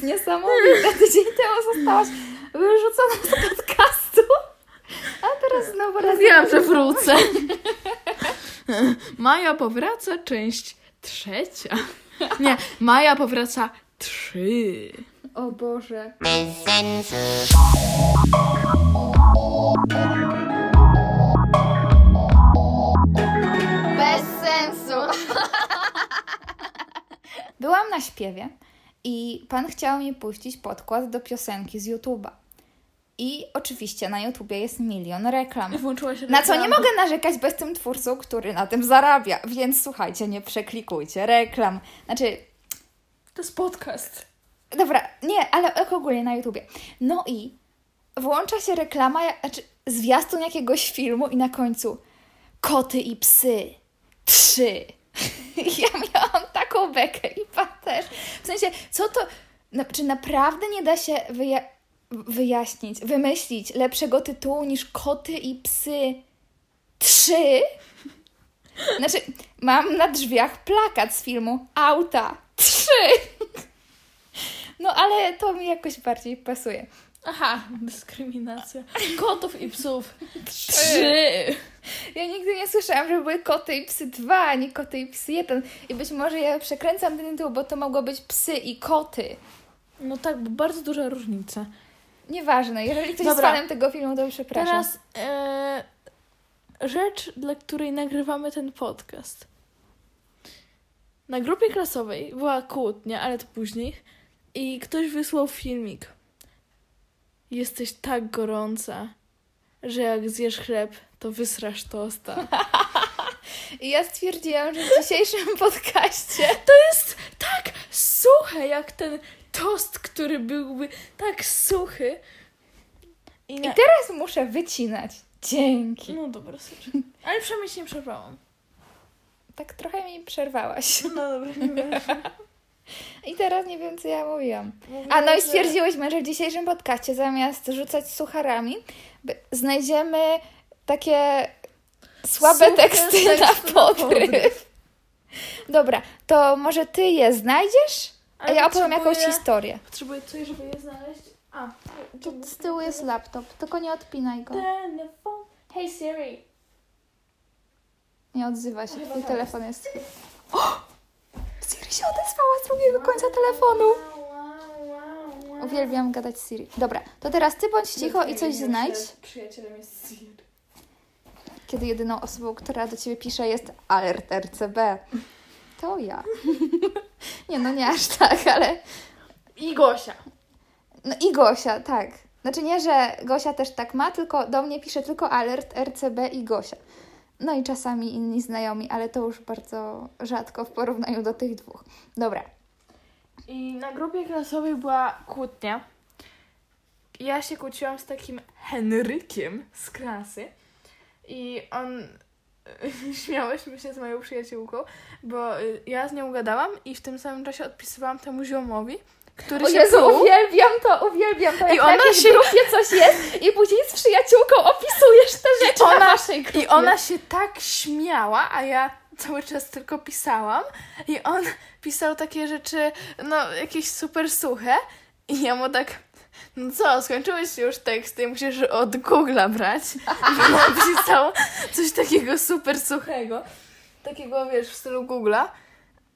jest niesamowite. Tydzień temu zostałaś wyrzucona z podcastu, a teraz znowu raz... Wiem, że wrócę. Maja powraca, część trzecia. Nie, Maja powraca trzy. O Boże. Bez sensu. Byłam na śpiewie i pan chciał mi puścić podkład do piosenki z YouTube'a. I oczywiście na YouTubie jest milion reklam. Na co nie mogę narzekać bez tym twórcą, który na tym zarabia. Więc słuchajcie, nie przeklikujcie reklam. Znaczy, To jest podcast. Dobra, nie, ale ogólnie na YouTubie. No i włącza się reklama, znaczy zwiastun jakiegoś filmu i na końcu koty i psy. Trzy. Ja miałam taką bekę i pan też. W sensie, co to... Czy naprawdę nie da się wyja- wyjaśnić, wymyślić lepszego tytułu niż koty i psy? Trzy? Znaczy, mam na drzwiach plakat z filmu Auta. Trzy! No ale to mi jakoś bardziej pasuje. Aha, dyskryminacja. Kotów i psów. Trzy. Ja nigdy nie słyszałam, że były koty i psy dwa, a nie koty i psy jeden. I być może ja przekręcam ten tytuł, bo to mogło być psy i koty. No tak, bo bardzo duża różnica. Nieważne, jeżeli ktoś Dobra. jest fanem tego filmu, to przepraszam. Teraz e, rzecz, dla której nagrywamy ten podcast. Na grupie klasowej była kłótnia, ale to później. I ktoś wysłał filmik. Jesteś tak gorąca, że jak zjesz chleb, to wysrasz tosta. I ja stwierdziłam, że w dzisiejszym podcaście To jest tak suche, jak ten tost, który byłby tak suchy. I, i na... teraz muszę wycinać. Dzięki. No dobra, sorry. Ale przynajmniej się nie przerwałam. Tak trochę mi przerwałaś. No dobra, nie. I teraz nie wiem, co ja mówiłam. A no i stwierdziłyśmy, że w dzisiejszym podcaście zamiast rzucać sucharami, znajdziemy takie słabe teksty, teksty na podryw. Dobra, to może ty je znajdziesz, a Ale ja opowiem jakąś historię. Potrzebuję coś, żeby je znaleźć. A, Tu z tyłu jest laptop, tylko nie odpinaj go. Telefon. Hey Siri. Nie odzywa się, twój tak. telefon jest... Siri się odezwała z drugiego końca telefonu. Uwielbiam gadać z Siri. Dobra, to teraz ty bądź cicho i coś znajdź. Przyjacielem jest Siri. kiedy jedyną osobą, która do ciebie pisze jest alert RCB. To ja. nie, no nie aż tak, ale... I Gosia. No i Gosia, tak. Znaczy nie, że Gosia też tak ma, tylko do mnie pisze tylko alert RCB i Gosia. No i czasami inni znajomi, ale to już bardzo rzadko w porównaniu do tych dwóch. Dobra. I na grupie klasowej była kłótnia. Ja się kłóciłam z takim Henrykiem z klasy. I on. Śmiałyśmy się z moją przyjaciółką, bo ja z nią gadałam i w tym samym czasie odpisywałam temu ziomowi, który O się Jezu, uwielbiam to, uwielbiam to. Jak I na ona się- grupie coś jest i później z przyjaciółką opisujesz te rzeczy ona- na waszej grupie. I ona się tak śmiała, a ja cały czas tylko pisałam. I on pisał takie rzeczy, no, jakieś super suche. I ja mu tak, no co, skończyłeś już teksty, musisz od Google'a brać. I on pisał coś takiego super suchego. Takiego, wiesz, w stylu Google'a.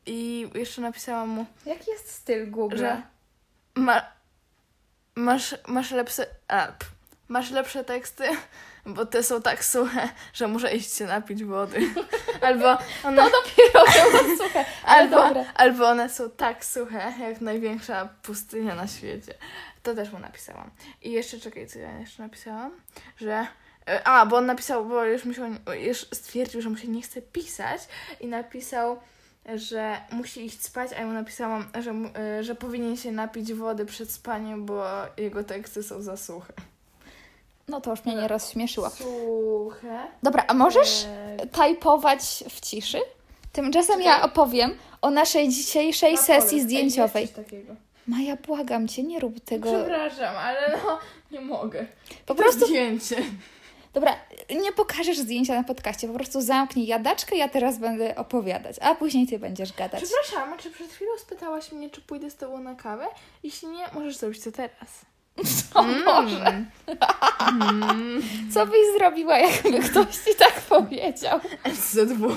I jeszcze napisałam mu, Jaki jest styl Google? Ma, masz, masz lepsze, a, masz lepsze teksty, bo te są tak suche, że muszę iść się napić wody. Albo one, No dopiero było suche, albo, dobra. albo one są tak suche, jak największa pustynia na świecie. To też mu napisałam. I jeszcze, czekaj, co ja jeszcze napisałam? Że... e, A, bo on napisał, bo już, mi się, już stwierdził, że mu się nie chce pisać i napisał, że musi iść spać, a ja mu napisałam, że, e, że powinien się napić wody przed spaniem, bo jego teksty są za suche. No to już mnie nie rozśmieszyło. Suche? Dobra, a możesz E, tajpować w ciszy? Tymczasem ja opowiem o naszej dzisiejszej sesji zdjęciowej. Maja, błagam cię, nie rób tego. Przepraszam, ale no, nie mogę. Po prostu, Zdjęcie. Dobra, nie pokażesz zdjęcia na podcaście, po prostu zamknij jadaczkę, ja teraz będę opowiadać, a później ty będziesz gadać. Przepraszam, a czy przed chwilą spytałaś mnie, czy pójdę z tobą na kawę? Jeśli nie, możesz zrobić to teraz. O Boże, co byś zrobiła, jakby ktoś ci tak powiedział? SZW.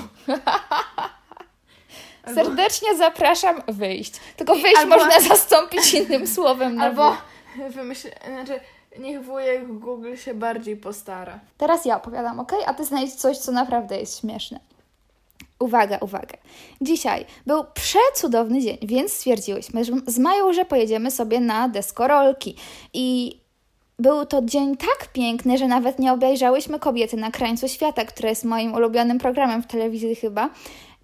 Albo- Serdecznie zapraszam wyjść. Tylko wyjść Albo- można zastąpić innym słowem Albo wymyśl, znaczy niech wujek Google się bardziej postara. Teraz ja opowiadam, ok? A ty znajdź coś, co naprawdę jest śmieszne. Uwaga, uwaga. Dzisiaj był przecudowny dzień, więc stwierdziłyśmy, że z Mają, że pojedziemy sobie na deskorolki. I był to dzień tak piękny, że nawet nie obejrzałyśmy Kobiety na krańcu świata, które jest moim ulubionym programem w telewizji chyba.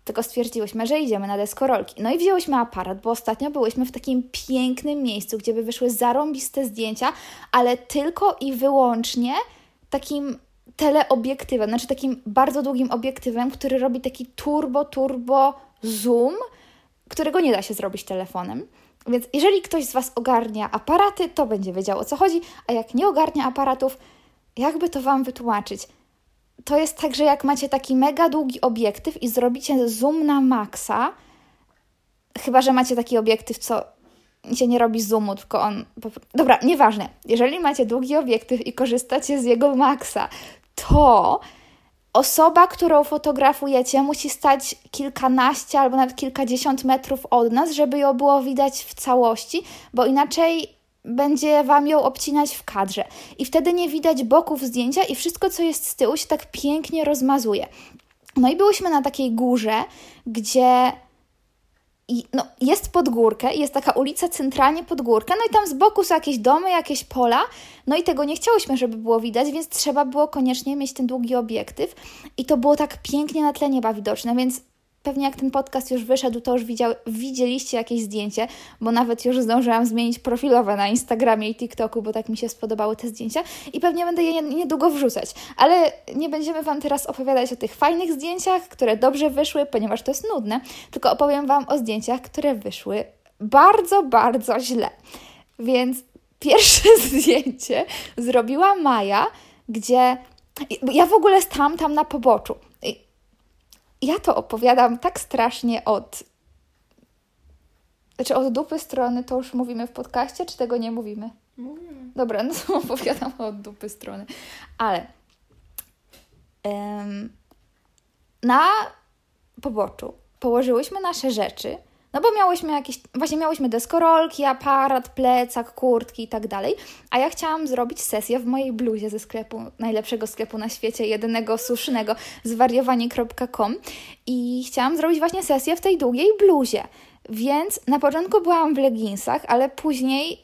Tylko stwierdziłyśmy, że idziemy na deskorolki. No i wzięłyśmy aparat, bo ostatnio byłyśmy w takim pięknym miejscu, gdzie by wyszły zarąbiste zdjęcia, ale tylko i wyłącznie takim teleobiektywem, znaczy takim bardzo długim obiektywem, który robi taki turbo, turbo zoom, którego nie da się zrobić telefonem. Więc jeżeli ktoś z Was ogarnia aparaty, to będzie wiedział o co chodzi, a jak nie ogarnia aparatów, jakby to Wam wytłumaczyć? To jest tak, że jak macie taki mega długi obiektyw i zrobicie zoom na maksa, chyba że macie taki obiektyw, co się nie robi zoomu, tylko on. Dobra, nieważne. Jeżeli macie długi obiektyw i korzystacie z jego maksa, to osoba, którą fotografujecie, musi stać kilkanaście albo nawet kilkadziesiąt metrów od nas, żeby ją było widać w całości, bo inaczej będzie Wam ją obcinać w kadrze. I wtedy nie widać boków zdjęcia i wszystko, co jest z tyłu, się tak pięknie rozmazuje. No i byłyśmy na takiej górze, gdzie i, no, jest pod górkę, jest taka ulica centralnie pod górkę, no i tam z boku są jakieś domy, jakieś pola, no i tego nie chciałyśmy, żeby było widać, więc trzeba było koniecznie mieć ten długi obiektyw i to było tak pięknie na tle nieba widoczne, więc pewnie jak ten podcast już wyszedł, to już widział, widzieliście jakieś zdjęcie, bo nawet już zdążyłam zmienić profilowe na Instagramie i TikToku, bo tak mi się spodobały te zdjęcia i pewnie będę je niedługo wrzucać, ale nie będziemy Wam teraz opowiadać o tych fajnych zdjęciach, które dobrze wyszły, ponieważ to jest nudne, tylko opowiem Wam o zdjęciach, które wyszły bardzo, bardzo źle. Więc pierwsze zdjęcie zrobiła Maja, gdzie ja w ogóle stałam tam na poboczu. Ja to opowiadam tak strasznie od. Znaczy od dupy strony to już mówimy w podcaście, czy tego nie mówimy? Mówimy. Dobra, no to opowiadam od dupy strony. Ale em, na poboczu położyłyśmy nasze rzeczy, no bo miałyśmy jakieś, właśnie miałyśmy deskorolki, aparat, plecak, kurtki i tak dalej, a ja chciałam zrobić sesję w mojej bluzie ze sklepu, najlepszego sklepu na świecie, jedynego słusznego, zwariowanie.com i chciałam zrobić właśnie sesję w tej długiej bluzie. Więc na początku byłam w leginsach, ale później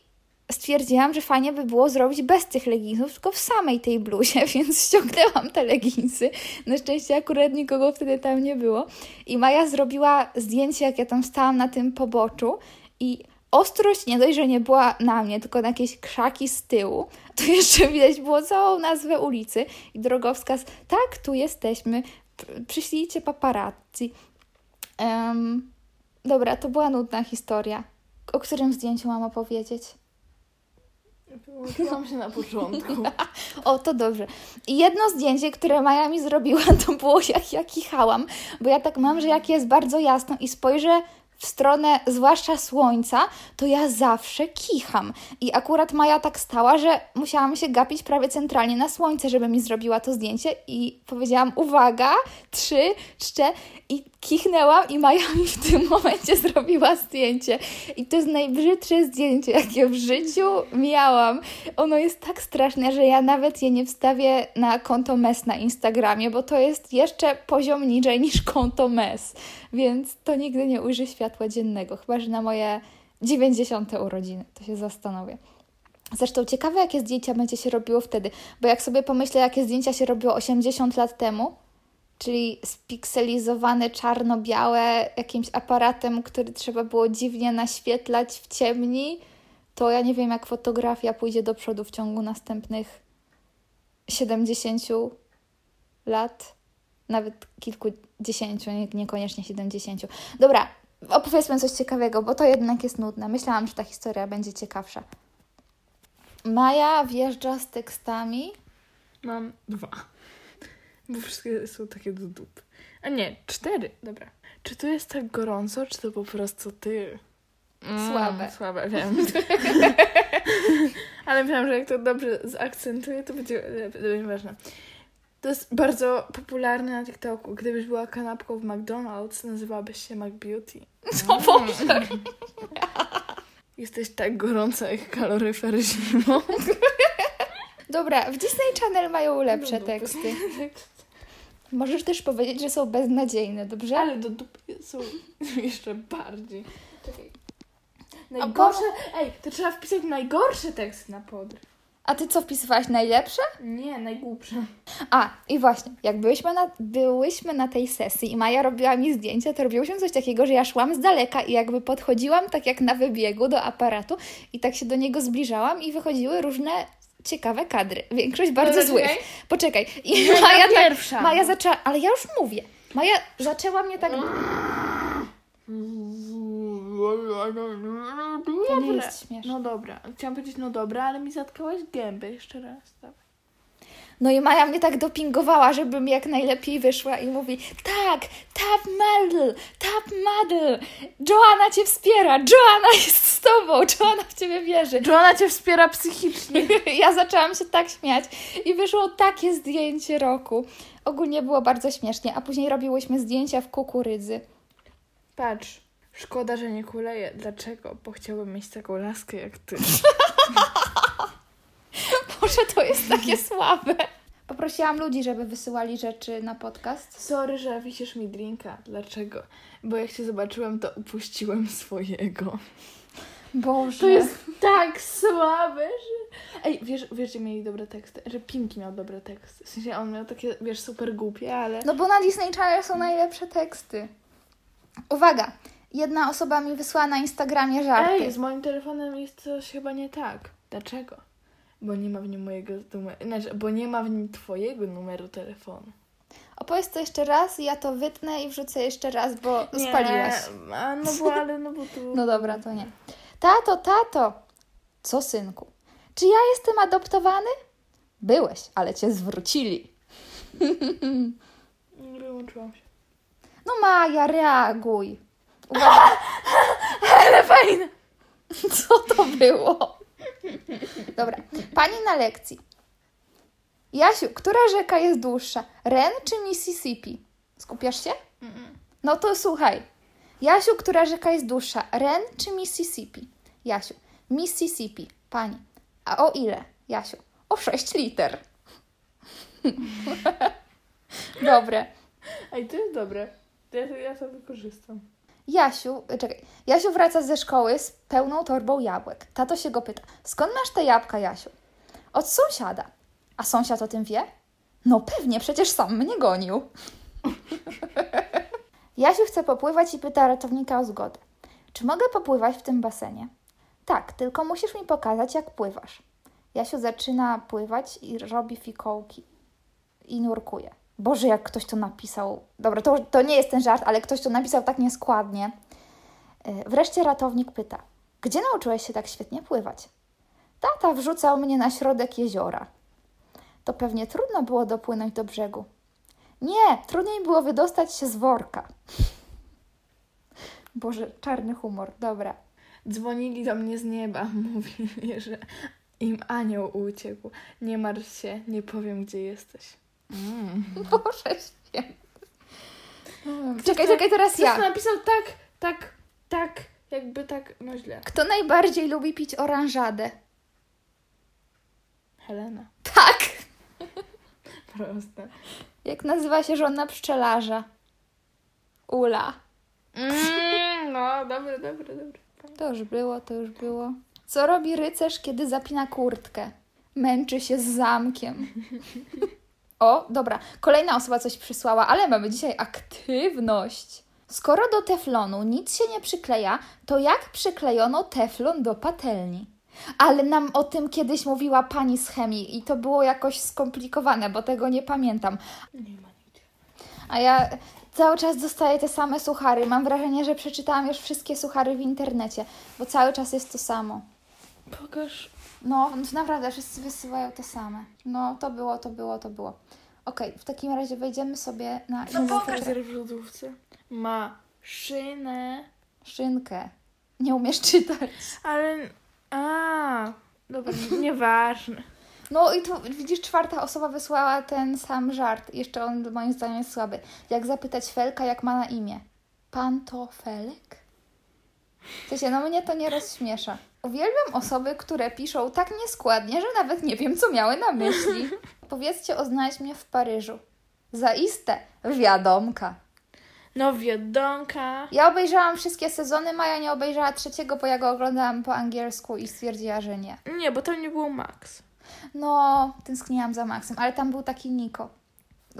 stwierdziłam, że fajnie by było zrobić bez tych leginsów, tylko w samej tej bluzie, więc ściągnęłam te leginsy. Na szczęście akurat nikogo wtedy tam nie było. I Maja zrobiła zdjęcie, jak ja tam stałam na tym poboczu i ostrość nie dość, że nie była na mnie, tylko na jakieś krzaki z tyłu, to jeszcze widać było całą nazwę ulicy i drogowskaz, tak, tu jesteśmy, przyślijcie paparazzi. Em, dobra, to była nudna historia. O którym zdjęciu mam opowiedzieć? Wyłączyłam się na początku. O, to dobrze. I jedno zdjęcie, które Maja mi zrobiła, to było jak ja kichałam, bo ja tak mam, że jak jest bardzo jasno i spojrzę w stronę zwłaszcza słońca, to ja zawsze kicham. I akurat Maja tak stała, że musiałam się gapić prawie centralnie na słońce, żeby mi zrobiła to zdjęcie i powiedziałam uwaga, trzy, cztery i kichnęłam i Maja mi w tym momencie zrobiła zdjęcie. I to jest najbrzydsze zdjęcie, jakie w życiu miałam. Ono jest tak straszne, że ja nawet je nie wstawię na konto MES na Instagramie, bo to jest jeszcze poziom niżej niż konto MES. Więc to nigdy nie ujrzy światła dziennego, chyba że na moje 90. urodziny. To się zastanowię. Zresztą ciekawe, jakie zdjęcia będzie się robiło wtedy, bo jak sobie pomyślę, jakie zdjęcia się robiło 80 lat temu, czyli spikselizowane czarno-białe jakimś aparatem, który trzeba było dziwnie naświetlać w ciemni, to ja nie wiem, jak fotografia pójdzie do przodu w ciągu następnych 70 lat, nawet kilkudziesięciu, nie, niekoniecznie 70. Dobra, opowiedzmy coś ciekawego, bo to jednak jest nudne. Myślałam, że ta historia będzie ciekawsza. Maja wjeżdża z tekstami Mam dwa. Bo wszystkie są takie do dupy. A nie, cztery. Dobra. Czy tu jest tak gorąco, czy to po prostu ty? Mm, Słabe. Słabe, wiem. Ale myślałam, że jak to dobrze zaakcentuję, to będzie, to będzie ważne. To jest bardzo popularne na TikToku. Gdybyś była kanapką w McDonald's, nazywałabyś się McBeauty. O Boże. Jesteś tak gorąca jak kaloryfer zimą. Dobra, w Disney Channel mają lepsze No, teksty. Możesz też powiedzieć, że są beznadziejne, dobrze? Ale do dupy są jeszcze bardziej. Czekaj. Najgorsze... Ej, to trzeba wpisać najgorsze teksty na podryw. A ty co wpisywałaś? Najlepsze? Nie, najgłupsze. A, i właśnie, jak byłyśmy na, byłyśmy na tej sesji i Maja robiła mi zdjęcia, to robiłyśmy coś takiego, że ja szłam z daleka i jakby podchodziłam tak jak na wybiegu do aparatu i tak się do niego zbliżałam i wychodziły różne ciekawe kadry. Większość bardzo złych. czekaj. Poczekaj. I Maja tak, pierwsza? Maja zaczęła, ale ja już mówię. Maja zaczęła mnie tak... To nie jest śmieszne. No dobra, chciałam powiedzieć no dobra, ale mi zatkałaś gębę jeszcze raz. Dobra. No i Maja mnie tak dopingowała, żebym jak najlepiej wyszła i mówi tak, tap model, tap model, Joanna cię wspiera, Joanna jest z tobą, Joanna w ciebie wierzy. Joanna cię wspiera psychicznie. Ja zaczęłam się tak śmiać i wyszło takie zdjęcie roku. Ogólnie było bardzo śmiesznie, a później robiłyśmy zdjęcia w kukurydzy. Patrz, szkoda, że nie kuleję. Dlaczego? Bo chciałbym mieć taką laskę jak ty. Może to jest takie słabe. Poprosiłam ludzi, żeby wysyłali rzeczy na podcast. Sorry, że wisisz mi drinka. Dlaczego? Bo jak cię zobaczyłem, to upuściłem swojego. Boże. To jest tak słabe, że... Ej, wiesz, wiesz, że mieli dobre teksty? Że Pinki miał dobre teksty. W sensie on miał takie, wiesz, super głupie, ale... No bo na Disney Channel są najlepsze teksty. Uwaga! Jedna osoba mi wysłała na Instagramie żarty. Ej, z moim telefonem jest coś chyba nie tak. Dlaczego? Bo nie ma w nim mojego numeru... Znaczy, bo nie ma w nim twojego numeru telefonu. Opowiedz to jeszcze raz, ja to wytnę i wrzucę jeszcze raz, bo Nie, spaliłaś. A, no bo, ale no bo tu... No dobra, to nie. Tato, tato! Co, synku? Czy ja jestem adoptowany? Byłeś, ale cię zwrócili. Nie wyłączyłam się. No Maja, reaguj. Uwaga, Ale fajne! co to było? Dobra, pani na lekcji. Jasiu, która rzeka jest dłuższa? Ren czy Mississippi? Skupiasz się? No to słuchaj. Jasiu, która rzeka jest dłuższa? Ren czy Mississippi? Jasiu, Mississippi. Pani. A o ile? Jasiu, o 6 liter. Dobre. Ej, to jest dobre. To Ja, ja to wykorzystam. Jasiu, czekaj. Jasiu wraca ze szkoły z pełną torbą jabłek. Tato się go pyta: Skąd masz te jabłka, Jasiu? Od sąsiada. A sąsiad o tym wie? No pewnie, przecież sam mnie gonił. Jasiu chce popływać i pyta ratownika o zgodę. Czy mogę popływać w tym basenie? Tak, tylko musisz mi pokazać, jak pływasz. Jasiu zaczyna pływać i robi fikołki. I nurkuje. Boże, jak ktoś to napisał. Dobra, to, to nie jest ten żart, ale ktoś to napisał tak nieskładnie. Yy, Wreszcie ratownik pyta: Gdzie nauczyłeś się tak świetnie pływać? Tata wrzucał mnie na środek jeziora. To pewnie trudno było dopłynąć do brzegu. Nie, trudniej było wydostać się z worka. Boże, czarny humor, dobra. Dzwonili do mnie z nieba. Mówili, że im anioł uciekł. Nie martw się, nie powiem, gdzie jesteś. Mm. Boże święty. Czekaj, czekaj, teraz Ktoś to ja. napisał tak, tak, tak, jakby tak, no źle. Kto najbardziej lubi pić oranżadę? Helena. Tak! Proste. Jak nazywa się żona pszczelarza? Ula. Mm, no, dobre, dobre, dobre. To już było, to już było. Co robi rycerz, kiedy zapina kurtkę? Męczy się z zamkiem. O, dobra. Kolejna osoba coś przysłała, ale mamy dzisiaj aktywność. Skoro do teflonu nic się nie przykleja, to jak przyklejono teflon do patelni? Ale nam o tym kiedyś mówiła pani z chemii i to było jakoś skomplikowane, bo tego nie pamiętam. Nie ma nigdzie. A ja cały czas dostaję te same suchary. Mam wrażenie, że przeczytałam już wszystkie suchary w internecie, bo cały czas jest to samo. Pokaż. No, naprawdę, wszyscy wysyłają te same. No, to było, to było, to było. Okej, w takim razie wejdziemy sobie na No pokaż w lodówce. Ma szynę, szynkę. Nie umiesz czytać. ale... A, dobra, nieważne. No i tu widzisz, czwarta osoba wysłała ten sam żart. Jeszcze on moim zdaniem jest słaby. Jak zapytać Felka, jak ma na imię? Pan to Felek? W sensie, no mnie to nie rozśmiesza. Uwielbiam osoby, które piszą tak nieskładnie, że nawet nie wiem, co miały na myśli. Powiedzcie o mnie w Paryżu. Zaiste, wiadomka. No wiadomka. Ja obejrzałam wszystkie sezony, Maja nie obejrzała trzeciego, bo ja go oglądałam po angielsku i stwierdziła, że nie. Nie, bo tam nie było Max. No, tęskniłam za Maxem, ale tam był taki Niko.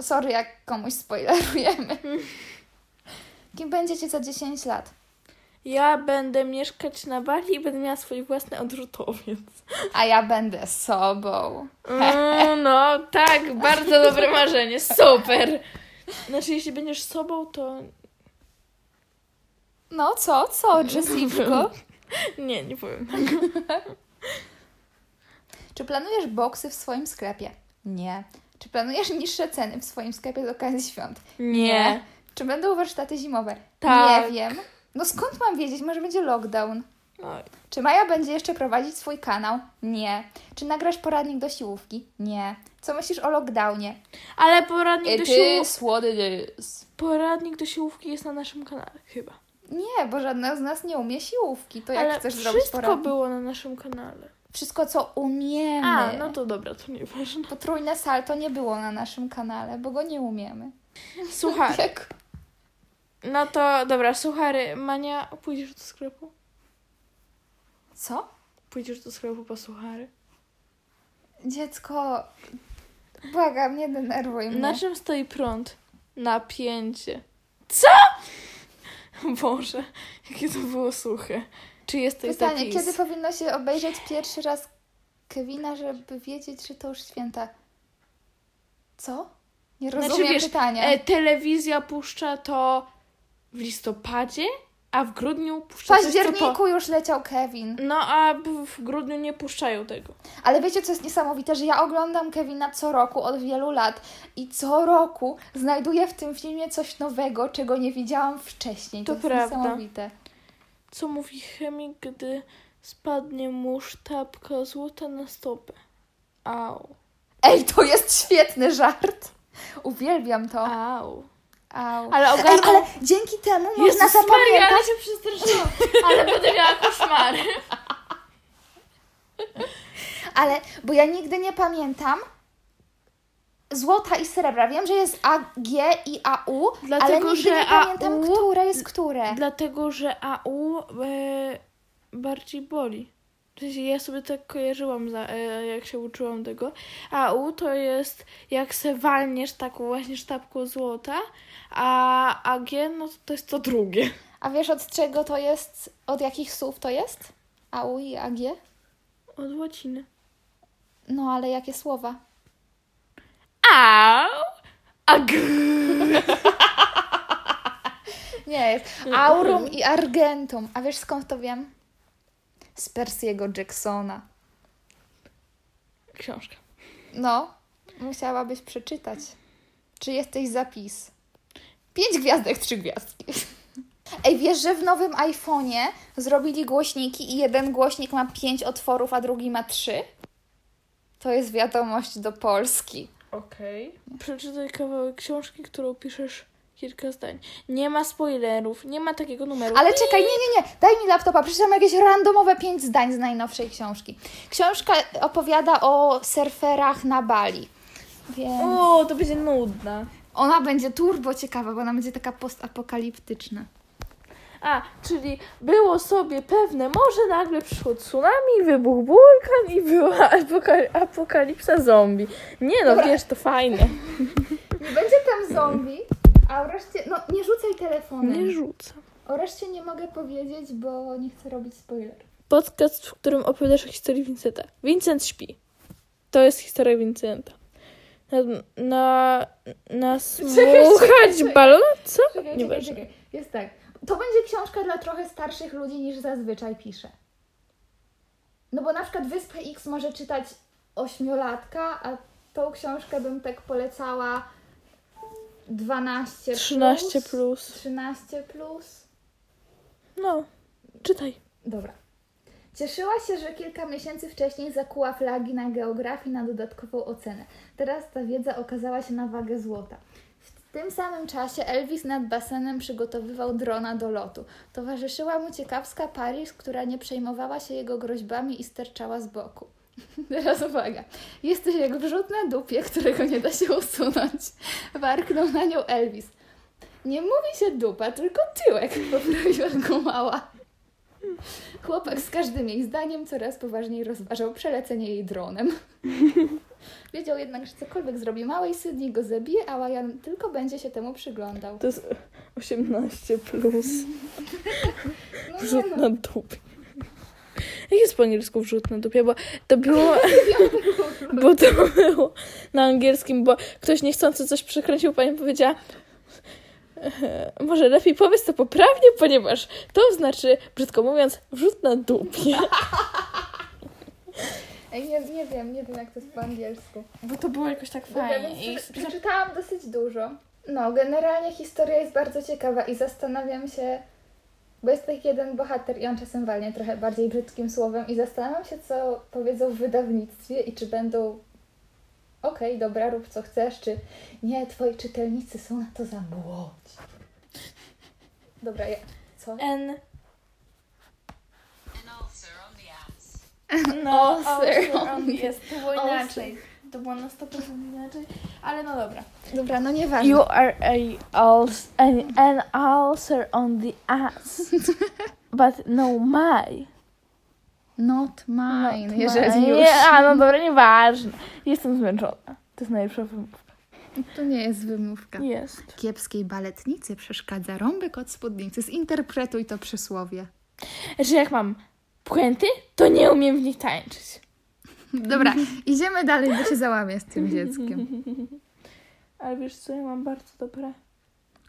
Sorry, jak komuś spoilerujemy. Kim będziecie za 10 lat? Ja będę mieszkać na Bali i będę miała swój własny odrzutowiec. A ja będę sobą. Mm, no, tak, bardzo dobre marzenie, super. Znaczy, jeśli będziesz sobą, to No co, co, Jessico? nie, nie powiem. Czy planujesz boksy w swoim sklepie? Nie. Czy planujesz niższe ceny w swoim sklepie z okazji świąt? Nie. Czy będą warsztaty zimowe? Tak. Nie wiem. No skąd mam wiedzieć? Może będzie lockdown. Oj. Czy Maja będzie jeszcze prowadzić swój kanał? Nie. Czy nagrasz poradnik do siłówki? Nie. Co myślisz o lockdownie? Ale poradnik do, It siłów... is what it is. poradnik do siłówki jest na naszym kanale, chyba. Nie, bo żadna z nas nie umie siłówki. To jak Ale chcesz zrobić wszystko poradnik? było na naszym kanale. Wszystko, co umiemy. A, no to dobra, to nieważne. Potrójne salto nie było na naszym kanale, bo go nie umiemy. Słuchaj, Jak? No to dobra, suchary. Mania, pójdziesz do sklepu? Co? Pójdziesz do sklepu po suchary? Dziecko, błagam, nie denerwuj mnie. Na czym stoi prąd? Napięcie. Co? Boże, jakie to było suche. Czy jest to Pytanie, zapis? kiedy powinno się obejrzeć pierwszy raz Kevina, żeby wiedzieć, że to już święta? Co? Nie rozumiem Znaczy, wiesz, pytania. E, telewizja puszcza to w listopadzie, a w grudniu w puszcza coś, co październiku po... już leciał Kevin. No, a w- w grudniu nie puszczają tego. Ale wiecie, co jest niesamowite, że ja oglądam Kevina co roku od wielu lat i co roku znajduję w tym filmie coś nowego, czego nie widziałam wcześniej. To, To jest prawda. niesamowite. Co mówi chemik, gdy spadnie mu sztabka złota na stopę? Au. Ej, to jest świetny żart. Uwielbiam to. Au. Au. Ale Ej, ale dzięki temu można Jezus Maria, zapamiętać. ale się przestraszyłam. Ale będę miała koszmary. Ale, bo ja nigdy nie pamiętam złota i srebra. Wiem, że jest A, G i AU, ale Dlatego, nigdy że nie pamiętam, AU które jest które. Dlatego, że AU e, bardziej boli. Ja sobie tak kojarzyłam, e, jak się uczyłam tego. AU to jest jak se walniesz taką właśnie sztabką złota, a AG no to, to jest to drugie. A wiesz od czego to jest, od jakich słów to jest? AU i AG? Od łaciny. No, ale jakie słowa? Au! AG! Nie, jest aurum i argentum. A wiesz skąd to wiem? Z Persiego Jacksona. Książka. No, musiałabyś przeczytać. Czy jesteś zapis? Pięć gwiazdek, trzy gwiazdki. Ej, wiesz, że w nowym iPhone'ie zrobili głośniki i jeden głośnik ma pięć otworów, a drugi ma trzy? To jest wiadomość do Polski. Okej. Przeczytaj kawałek książki, którą piszesz kilka zdań. Nie ma spoilerów, nie ma takiego numeru. Ale czekaj, nie, nie, nie, daj mi laptopa, przeczytam jakieś randomowe pięć zdań z najnowszej książki. Książka opowiada o surferach na Bali. Więc O, to będzie nudna. ona będzie turbo ciekawa, bo ona będzie taka postapokaliptyczna. A, czyli było sobie pewne morze, nagle przyszło tsunami, wybuchł wulkan i była apoka- apokalipsa zombie. Nie no, wiesz, to fajne. Nie będzie tam zombie, a o reszcie, no nie rzucaj telefonem. Nie rzucam. O reszcie nie mogę powiedzieć, bo nie chcę robić spoiler. Podcast, w którym opowiadasz o historii Vincenta. Vincent śpi. To jest historia Vincenta. Na, na, na smuchać balon? Co? Czekaj, Nie czekaj, czekaj. Jest tak. To będzie książka dla trochę starszych ludzi niż zazwyczaj piszę. No bo na przykład Wyspę X może czytać ośmiolatka, a tą książkę bym tak polecała 12 13 plus. 13 plus. No, czytaj. Dobra. Cieszyła się, że kilka miesięcy wcześniej zakuła flagi na geografii na dodatkową ocenę. Teraz ta wiedza okazała się na wagę złota. W tym samym czasie Elvis nad basenem przygotowywał drona do lotu. Towarzyszyła mu ciekawska Paris, która nie przejmowała się jego groźbami i sterczała z boku. Teraz uwaga. Jesteś jak wrzut na dupie, którego nie da się usunąć. Warknął na nią Elvis. Nie mówi się dupa, tylko tyłek, poprawiła go mała. Chłopak z każdym jej zdaniem coraz poważniej rozważał przelecenie jej dronem. Wiedział jednak, że cokolwiek zrobi małej Sydney go zabije, a Ryan tylko będzie się temu przyglądał. To jest 18 plus. No, Wrzut nie no. na dupie. Jak jest po angielsku wrzut na dupie? Bo to było... Bo to było na angielskim, bo ktoś niechcący coś przekręcił, pani powiedziała "E, może lepiej powiedz to poprawnie, ponieważ to znaczy, brzydko mówiąc, wrzut na dupie. Ej, nie, nie wiem, nie wiem jak to jest po angielsku. Bo to było jakoś tak Dobra, więc przeczytałam dosyć dużo. No, generalnie historia jest bardzo ciekawa i zastanawiam się, bo jest taki jeden bohater i on czasem walnie trochę bardziej brzydkim słowem i zastanawiam się, co powiedzą w wydawnictwie i czy będą okej, dobra, rób co chcesz, czy nie, twoi czytelnicy są na to za młodzi. Dobra, ja... Co? N. An ulcer on the ass. No, Ulcer on jest. To było Ulcer. inaczej. To było na 100% inaczej, ale no dobra. Dobra, no nieważne. You are a an, an ulcer on the ass. But no my. Not mine, Not jeżeli mine. już. Nie, a no dobra, nieważne. Jestem zmęczona. To jest najlepsza wymówka. To nie jest wymówka. Jest. Kiepskiej baletnicy przeszkadza rąbek od spódnicy. Zinterpretuj to przysłowie. Znaczy jak mam puenty, to nie umiem w nich tańczyć. Dobra, idziemy dalej, bo się załamię z tym dzieckiem. Ale wiesz co, ja mam bardzo dobre.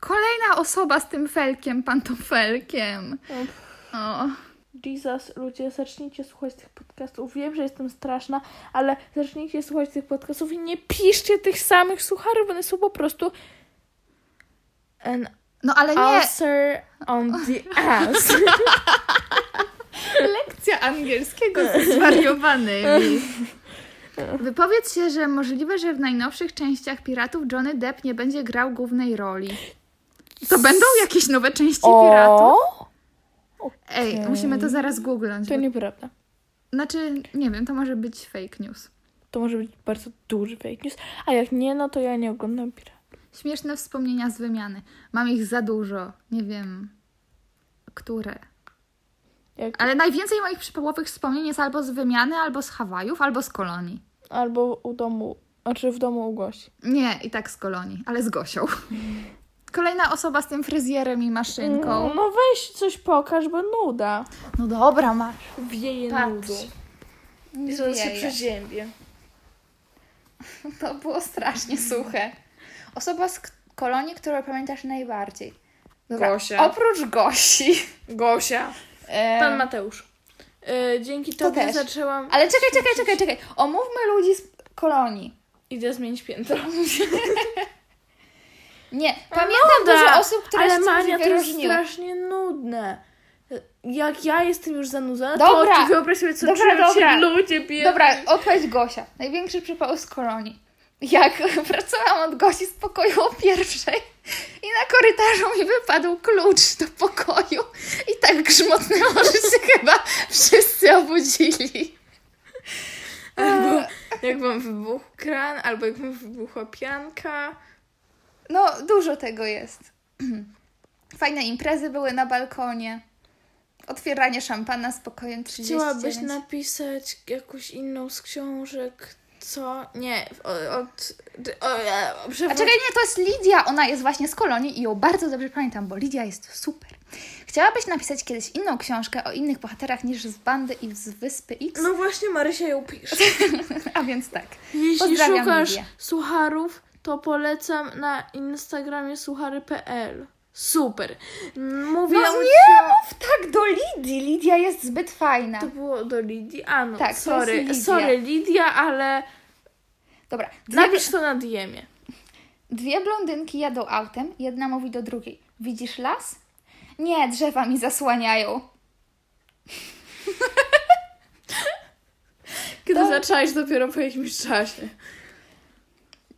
Kolejna osoba z tym felkiem, pantofelkiem. O, Jesus, ludzie, zacznijcie słuchać tych podcastów. Wiem, że jestem straszna, ale zacznijcie słuchać tych podcastów i nie piszcie tych samych sucharów, one są po prostu an no ale nie, ulcer on the ass. Lekcja angielskiego ze zwariowanymi. Wypowiedz się, że możliwe, że w najnowszych częściach Piratów Johnny Depp nie będzie grał głównej roli. To będą jakieś nowe części Piratów? O, Ej, musimy to zaraz googlnąć. to bo- nieprawda. Znaczy, nie wiem, to może być fake news. To może być bardzo duży fake news, a jak nie, no to ja nie oglądam piratów. Śmieszne wspomnienia z wymiany. Mam ich za dużo. Nie wiem, które. Jak, Ale najwięcej moich przypałowych wspomnień jest albo z wymiany, albo z Hawajów, albo z kolonii. albo u domu, znaczy w domu u Gosi. Nie, i tak z kolonii, ale z Gosią. Kolejna osoba z tym fryzjerem i maszynką. No weź coś pokaż, bo nuda. No dobra, masz. Wieje Patrz. Nie I zaraz się wieje. przeziębię. To było strasznie suche. Osoba z kolonii, którą pamiętasz najbardziej. Gosia. Oprócz Gosi. Gosia. E, Pan Mateusz. E, dzięki To tobie też. zaczęłam... Ale czekaj, czekaj, czekaj, czekaj. Omówmy ludzi z kolonii. Idę zmienić piętro. Nie, pamiętam Nuda, dużo osób, które Ale Mania, to jest strasznie nudne. Jak ja jestem już zanudzona, Dobra. to wyobraź sobie, co Dobra, dobra. ludzie biedni. Dobra, odpowiedź Gosia. Największy przypał z kolonii. Jak wracałam od Gosi z pokoju o pierwszej i na korytarzu mi wypadł klucz do pokoju i tak grzmotnęło, że się chyba wszyscy obudzili. Albo jak wam wybuchł kran, albo jak wam wybuchła pianka. No, dużo tego jest. Fajne imprezy były na balkonie. Otwieranie szampana z pokojem 39. Chciałabyś napisać jakąś inną z książek? Co? Nie, o- od... O, o, A przewrót- czekaj, nie, to jest Lidia. Ona jest właśnie z kolonii i ją bardzo dobrze pamiętam, bo Lidia jest super. Chciałabyś napisać kiedyś inną książkę o innych bohaterach niż z bandy i z wyspy X? No właśnie, Marysia ją pisze. A więc tak. Jeśli Pozdrawiam szukasz Lidię. sucharów, to polecam na Instagramie suchary.pl. super. No Mówiłam nie ci- mów tak do Lidii. Lidia jest zbyt fajna. To było do Lidii? A no, Tak, sorry, Lidia. sorry Lidia, ale Dobra, dwie, napisz to na DM-ie. dwie blondynki jadą autem, jedna mówi do drugiej. Widzisz las? Nie, drzewa mi zasłaniają. Kiedy To- zaczęłaś dopiero po jakimś czasie.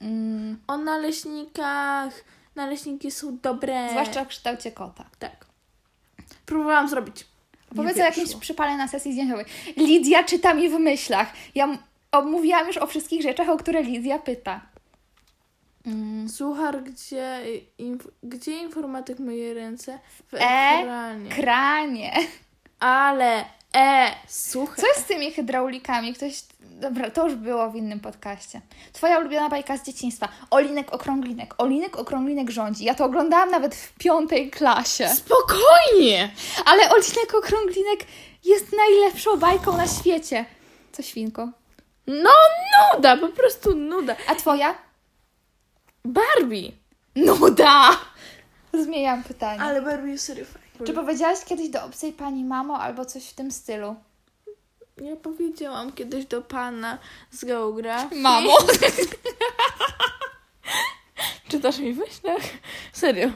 Mm, O naleśnikach. Naleśniki są dobre. zwłaszcza w kształcie kota. Tak. Próbowałam zrobić. Opowiedz Nie o jakimś przypale na sesji zdjęciowej. Lidia czyta mi w myślach. Ja m- omówiłam już o wszystkich rzeczach, o które Lidia pyta. Mm, Suchar, gdzie, inf- gdzie informatyk myje ręce? W E, ekranie. kranie. Ale, e, suchar. Co jest z tymi hydraulikami? Ktoś... Dobra, to już było w innym podcaście. Twoja ulubiona bajka z dzieciństwa. Olinek Okrąglinek. Olinek Okrąglinek rządzi. Ja to oglądałam nawet w piątej klasie. Spokojnie! Ale Olinek Okrąglinek jest najlepszą bajką na świecie. Co świnko? No, nuda, po prostu nuda. A twoja? Barbie. Nuda! Zmieniam pytanie. Ale Barbie jest serio. Czy powiedziałaś kiedyś do obcej pani mamo albo coś w tym stylu? Ja powiedziałam kiedyś do pana z geografii. Mamo? Czytasz mi w myślach? Serio.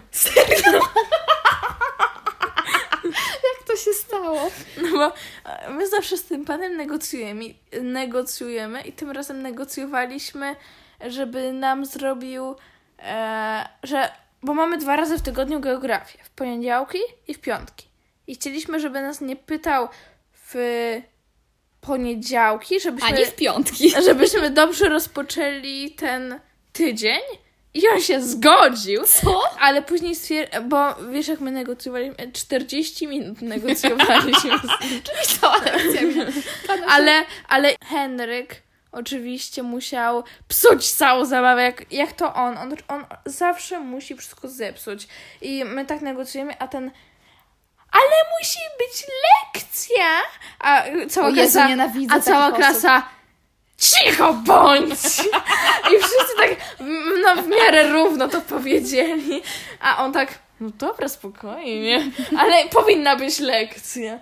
Jak to się stało? No bo e, my zawsze z tym panem negocjujemy, negocjujemy i tym razem negocjowaliśmy, żeby nam zrobił, e, że, bo mamy dwa razy w tygodniu geografię, w poniedziałki i w piątki. I chcieliśmy, żeby nas nie pytał w poniedziałki, żebyśmy, Ani w piątki. żebyśmy dobrze rozpoczęli ten tydzień. I on się zgodził. Co? Ale później stwierdził, bo wiesz jak my negocjowaliśmy, 40 minut negocjowaliśmy z nim. Cała lekcja. Ale, ale Henryk oczywiście musiał psuć całą zabawę, jak, jak to on. on. On zawsze musi wszystko zepsuć. I my tak negocjujemy, a ten ale musi być lekcja! A cała O Jezu, klasa, nienawidzę a cała osób. klasa cicho bądź! I wszyscy tak no, w miarę równo to powiedzieli. A on tak, no dobra, spokojnie, ale powinna być lekcja.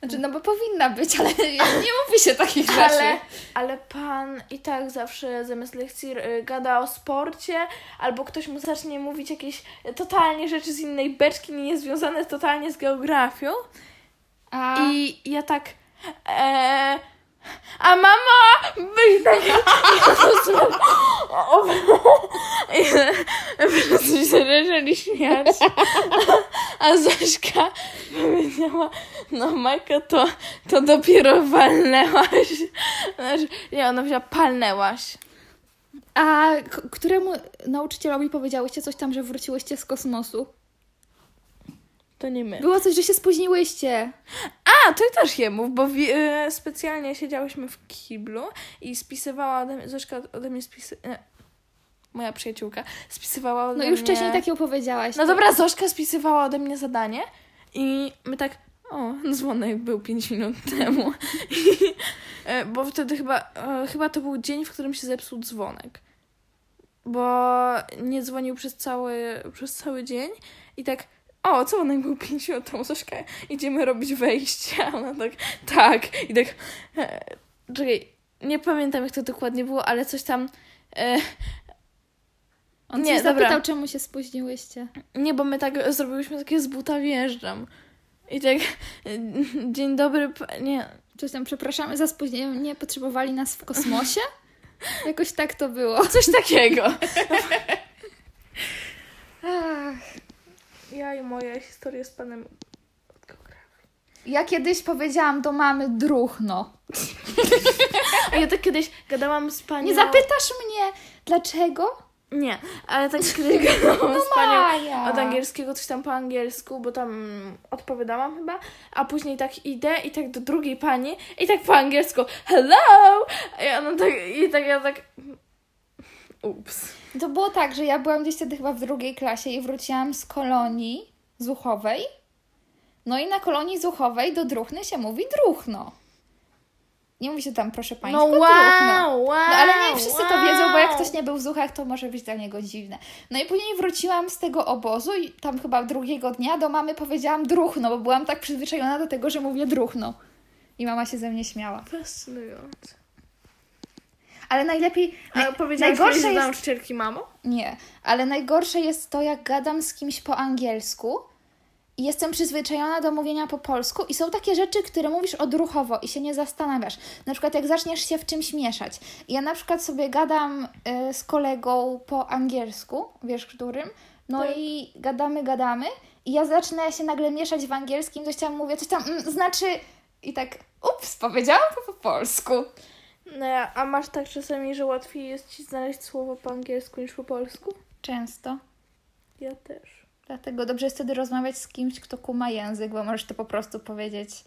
Znaczy, no bo powinna być, ale nie mówi się takich rzeczy. Ale, pan i tak zawsze zamiast lekcji y, gada o sporcie, albo ktoś mu zacznie mówić jakieś totalnie rzeczy z innej beczki, niezwiązane totalnie z geografią. A... I ja tak. E, a mama! Byś tak. Po prostu- się zaczęli śmiać. A Zośka powiedziała: No, Majka, to, to dopiero walnęłaś. Znaczy, nie, ona powiedziała: palnęłaś. A któremu nauczycielowi powiedziałyście coś tam, że wróciłyście z kosmosu? To nie my. Było coś, że się spóźniłyście. A, to też jemu, bo wi- e, specjalnie siedziałyśmy w kiblu i spisywała ode mnie, Zośka ode mnie spisy... e, moja przyjaciółka spisywała ode No mnie... już wcześniej tak ją powiedziałaś. No dobra, Zośka spisywała ode mnie zadanie i my tak, o, dzwonek był 5 minut temu. I, e, bo wtedy chyba, chyba to był dzień, w którym się zepsuł dzwonek. Bo nie dzwonił przez cały, przez cały dzień i tak, o, dzwonek był 5 minut temu, Zośka, idziemy robić wejście. A ona tak, tak. I tak, e, czekaj, nie pamiętam jak to dokładnie było, ale coś tam... E, On nie, nie, dobra. zapytał, czemu się spóźniłyście. Nie, bo my tak zrobiłyśmy takie z buta wjeżdżam. I tak, dzień dobry, nie. Coś tam, przepraszamy za spóźnienie, nie potrzebowali nas w kosmosie? Jakoś tak to było. Coś takiego. Ach. Ja i moja historia z panem od geografii. Ja kiedyś powiedziałam do mamy druchno. A ja tak kiedyś gadałam z panią... Nie zapytasz mnie, dlaczego? Nie, ale tak kiedyś gadałam z panią Maja. od angielskiego, coś tam po angielsku, bo tam odpowiadałam chyba, a później tak idę i tak do drugiej pani i tak po angielsku hello! I ona tak, i tak ja tak... Ups. To było tak, że ja byłam gdzieś wtedy chyba w drugiej klasie i wróciłam z kolonii zuchowej. No i na kolonii zuchowej do druchny się mówi druchno. Nie mówi się tam proszę państwa, No tylko druchno. wow, wow. No ale nie wszyscy to wiedzą, bo jak wow. ktoś nie był w Zuchach, to może być dla niego dziwne. No i później wróciłam z tego obozu i tam chyba drugiego dnia do mamy powiedziałam druchno, bo byłam tak przyzwyczajona do tego, że mówię druchno. I mama się ze mnie śmiała. Fascynujące. Ale najlepiej... Naj- powiedziałaś najgorsze do jest... nauczycielki mamo? Nie, ale najgorsze jest to, jak gadam z kimś po angielsku i jestem przyzwyczajona do mówienia po polsku i są takie rzeczy, które mówisz odruchowo i się nie zastanawiasz. Na przykład jak zaczniesz się w czymś mieszać. Ja na przykład sobie gadam y, z kolegą po angielsku, wiesz którym, no Tak. i gadamy, gadamy i ja zaczyna się nagle mieszać w angielskim, coś tam mówię, coś tam mm, znaczy i tak ups, powiedziałam po polsku. No, a masz tak czasami, że łatwiej jest ci znaleźć słowo po angielsku niż po polsku? Często. Ja też. Dlatego dobrze jest wtedy rozmawiać z kimś, kto kuma język, bo możesz to po prostu powiedzieć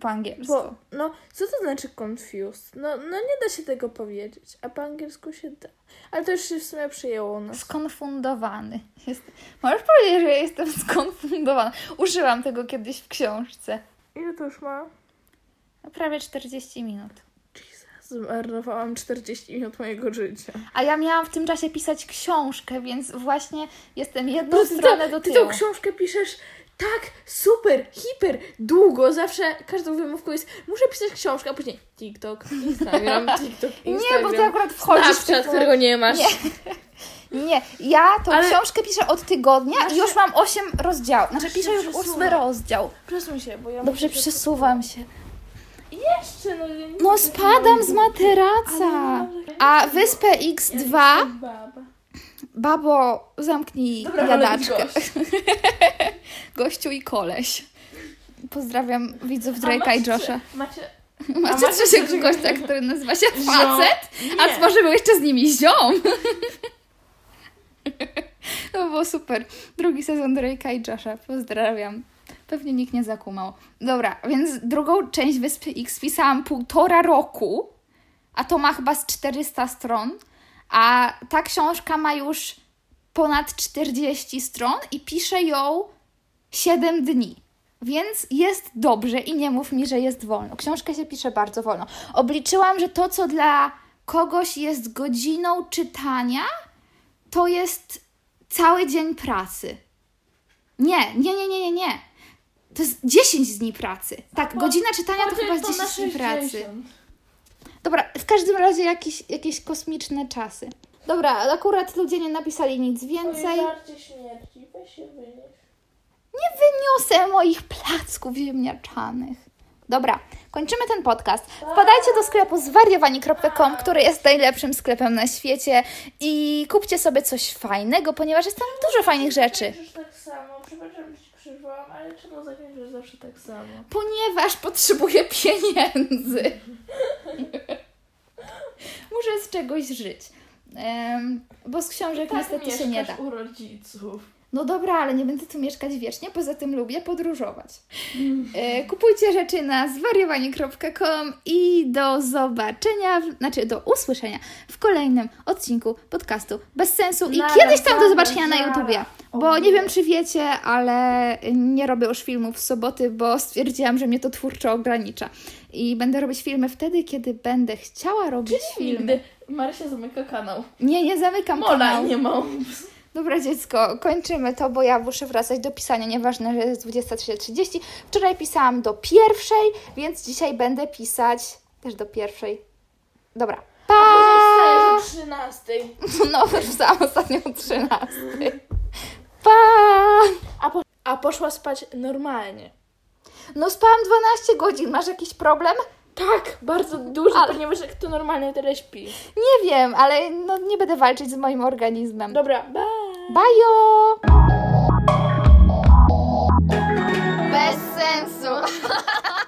po angielsku. Bo, no, co to znaczy confused? No, no nie da się tego powiedzieć, a po angielsku się da. Ale to już się w sumie przyjęło u nas. Skonfundowany. Jest... Możesz powiedzieć, że jestem skonfundowana. Użyłam tego kiedyś w książce. Ile to już ma? No, Prawie 40 minut. Zmarnowałam 40 minut mojego życia. A ja miałam w tym czasie pisać książkę, więc właśnie jestem jedną No ty, stronę to, do ty tyłu. tą książkę piszesz tak, super, hiper, długo. Zawsze każdą wymówką jest muszę pisać książkę, a później TikTok, Instagram, TikTok, Instagram. Nie, bo ty akurat wchodzisz w Snapchat, tytuł. którego nie masz. Nie. Nie, ja tą Ale- książkę piszę od tygodnia i już mam 8 rozdziałów. Znaczy piszę już ósmy przesuwa. rozdział. Przesuń się, bo ja Dobrze, przesuwam się. Jeszcze, no, No spadam z materaca. A wyspę X2, Baba. babo, zamknij Dobra, jadaczkę. gość. Gościu i koleś. Pozdrawiam widzów Drake'a i Josha. Macie... Macie trzeciego gościa, który nazywa się Ziom. facet, a Nie. tworzył jeszcze z nimi ziom. To było super. Drugi sezon Drake'a i Josha. Pozdrawiam. Pewnie nikt nie zakumał. Dobra, więc drugą część Wyspy X pisałam półtora roku, a to ma chyba z 400 stron, a ta książka ma już ponad 40 stron i piszę ją 7 dni. Więc jest dobrze i nie mów mi, że jest wolno. Książkę się pisze bardzo wolno. Obliczyłam, że to, co dla kogoś jest godziną czytania, to jest cały dzień pracy. Nie, nie, nie, nie, nie, nie. To jest 10 dni pracy. Tak, po- godzina czytania to chyba jest to na 10 dni pracy. 60. Dobra, w każdym razie jakieś, jakieś kosmiczne czasy. Dobra, akurat ludzie nie napisali nic więcej. Pojęcie śmierci, weź się wynieś. Nie wyniosę moich placków ziemniaczanych. Dobra, kończymy ten podcast. Wpadajcie do sklepu zwariowani.com, który jest najlepszym sklepem na świecie i kupcie sobie coś fajnego, ponieważ jest tam dużo fajnych rzeczy. Tak samo, przepraszam, przerwałam, ale czemu zakończysz zawsze tak samo? Ponieważ potrzebuję pieniędzy. Muszę z czegoś żyć. Em, bo z książek niestety się nie da. Tak u rodziców. No dobra, ale nie będę tu mieszkać wiecznie, poza tym lubię podróżować. E, kupujcie rzeczy na zwariowani.com i do zobaczenia, znaczy do usłyszenia w kolejnym odcinku podcastu Bez Sensu i kiedyś tam do zobaczenia na. YouTubie. Bo nie wiem, czy wiecie, ale nie robię już filmów w soboty, bo stwierdziłam, że mnie to twórczo ogranicza. I będę robić filmy wtedy, kiedy będę chciała robić filmy. Nigdy. Marysia zamyka kanał. Nie, nie zamykam Mola kanału. nie ma. Dobra dziecko, kończymy to, bo ja muszę wracać do pisania, nieważne, że jest 23.30. Wczoraj pisałam do pierwszej, więc dzisiaj będę pisać też do pierwszej. Dobra, pa! O 13. No, pisałam ostatnio o 13. Pa! A, po, a poszła spać normalnie. No spałam 12 godzin, masz jakiś problem? Tak, bardzo dużo, Ale- ponieważ jak to normalnie tyle śpi. Nie wiem, ale no nie będę walczyć z moim organizmem. Dobra, bye. Bajo! Bez sensu.